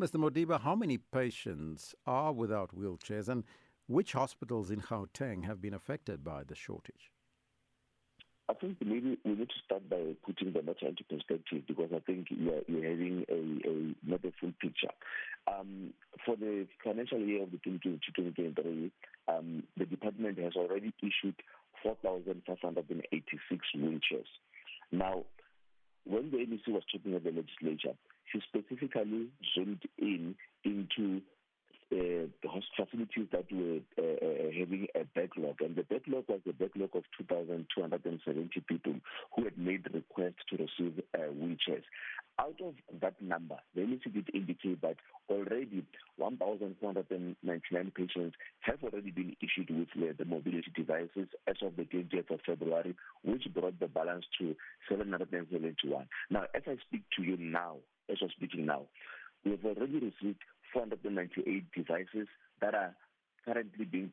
Mr. Modiba, how many patients are without wheelchairs and which hospitals in Gauteng have been affected by the shortage? I think maybe we need to start by putting the matter into perspective because I think you're, you're having a, a not a full picture. Um, for the financial year of the 2022-2023, um, the department has already issued 4,586 wheelchairs. Now, when the MEC was talking at the legislature, she specifically zoomed in into uh, the facilities that were uh, uh, having a backlog, and the backlog was the backlog of 2,270 people who had made requests to receive uh, wheelchairs. Out of that number, the MEC did indicate that already 1,499 patients have already been issued with uh, the mobility devices as of the 20th of February, which brought the balance to 771. Now, as I speak to you now, as I'm speaking now, we have already received 498 devices that are currently being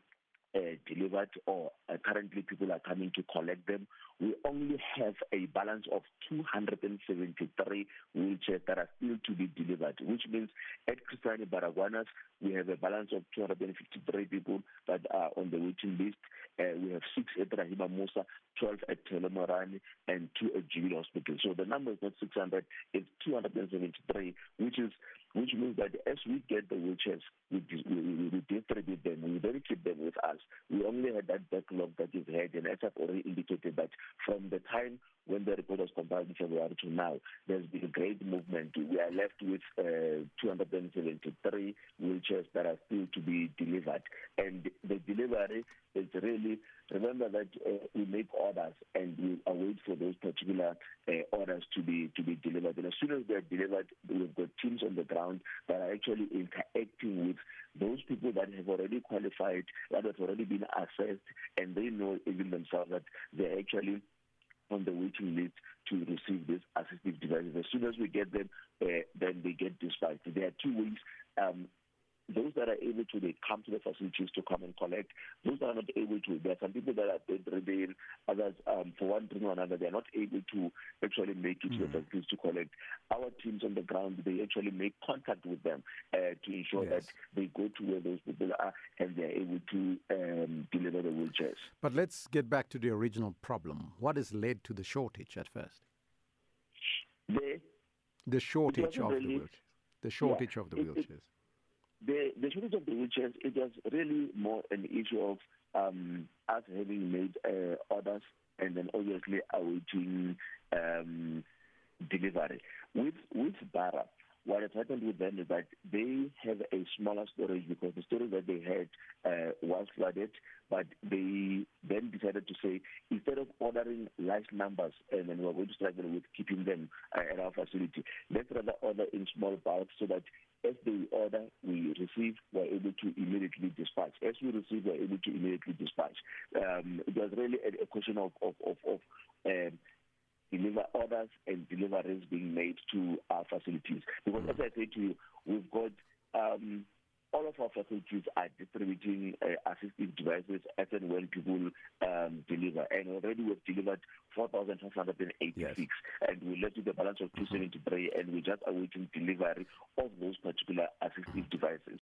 delivered or uh, currently people are coming to collect them. We only have a balance of 273 wheelchairs that are still to be delivered, which means at Chris Hani Baragwanath, we have a balance of 253 people that are on the waiting list. Uh, we have six at Rahima Moosa, 12 at Thelle Mogoerane, and two at Jubilee Hospital. So the number is not 600, it's 273, which is which means that as we get the wheelchairs, we, we, we distribute them, we very keep them with us. We only had that backlog that is had, and as I've already indicated that from the time when the report was compiled in February to now, there's been a great movement. We are left with uh, 273 wheelchairs that are still to be delivered. And the delivery is really, remember that uh, we make orders and we await for those particular uh, orders to be to be delivered. And as soon as they're delivered, we've got teams on the ground that are actually interacting with those people that have already qualified, that have already been assessed, and they know even themselves that they're actually on the waiting list to receive these assistive devices. As soon as we get them, uh, then they get dispatched. There are two ways um, those that are able to, they come to the facilities to come and collect. Those that are not able to, there are some people that are bedridden, others, um, for one reason or another, they are not able to actually make it mm. to the facilities to collect. Our teams on the ground, they actually make contact with them uh, to ensure yes. that they go to where those people are and they are able to um, deliver the wheelchairs. But let's get back to the original problem. What has led to the shortage at first? The, the shortage of really, the wheelchairs. The shortage yeah, of the wheelchairs. It, it, the, the shortage of the wheelchairs, it was really more an issue of um, us having made uh, orders and then obviously awaiting um, delivery. With, with Bara, what has happened with them is that they have a smaller storage because the storage that they had uh, was flooded, but they then decided to say instead of ordering large numbers and then we're going to struggle with keeping them uh, at our facility, let's rather order in small bulk so that as they order, we receive, we're able to immediately dispatch. As we receive, we're able to immediately dispatch. Um, it was really a, a question of, of, of, of um, deliver orders and deliveries being made to our facilities. Because as I said to you, we've got um, all of our facilities are distributing uh, assistive devices as and when people um, deliver. And already we've delivered 4,586. Yes. And we left with a balance of 273, mm-hmm. and we're just awaiting delivery of those particular assistive devices.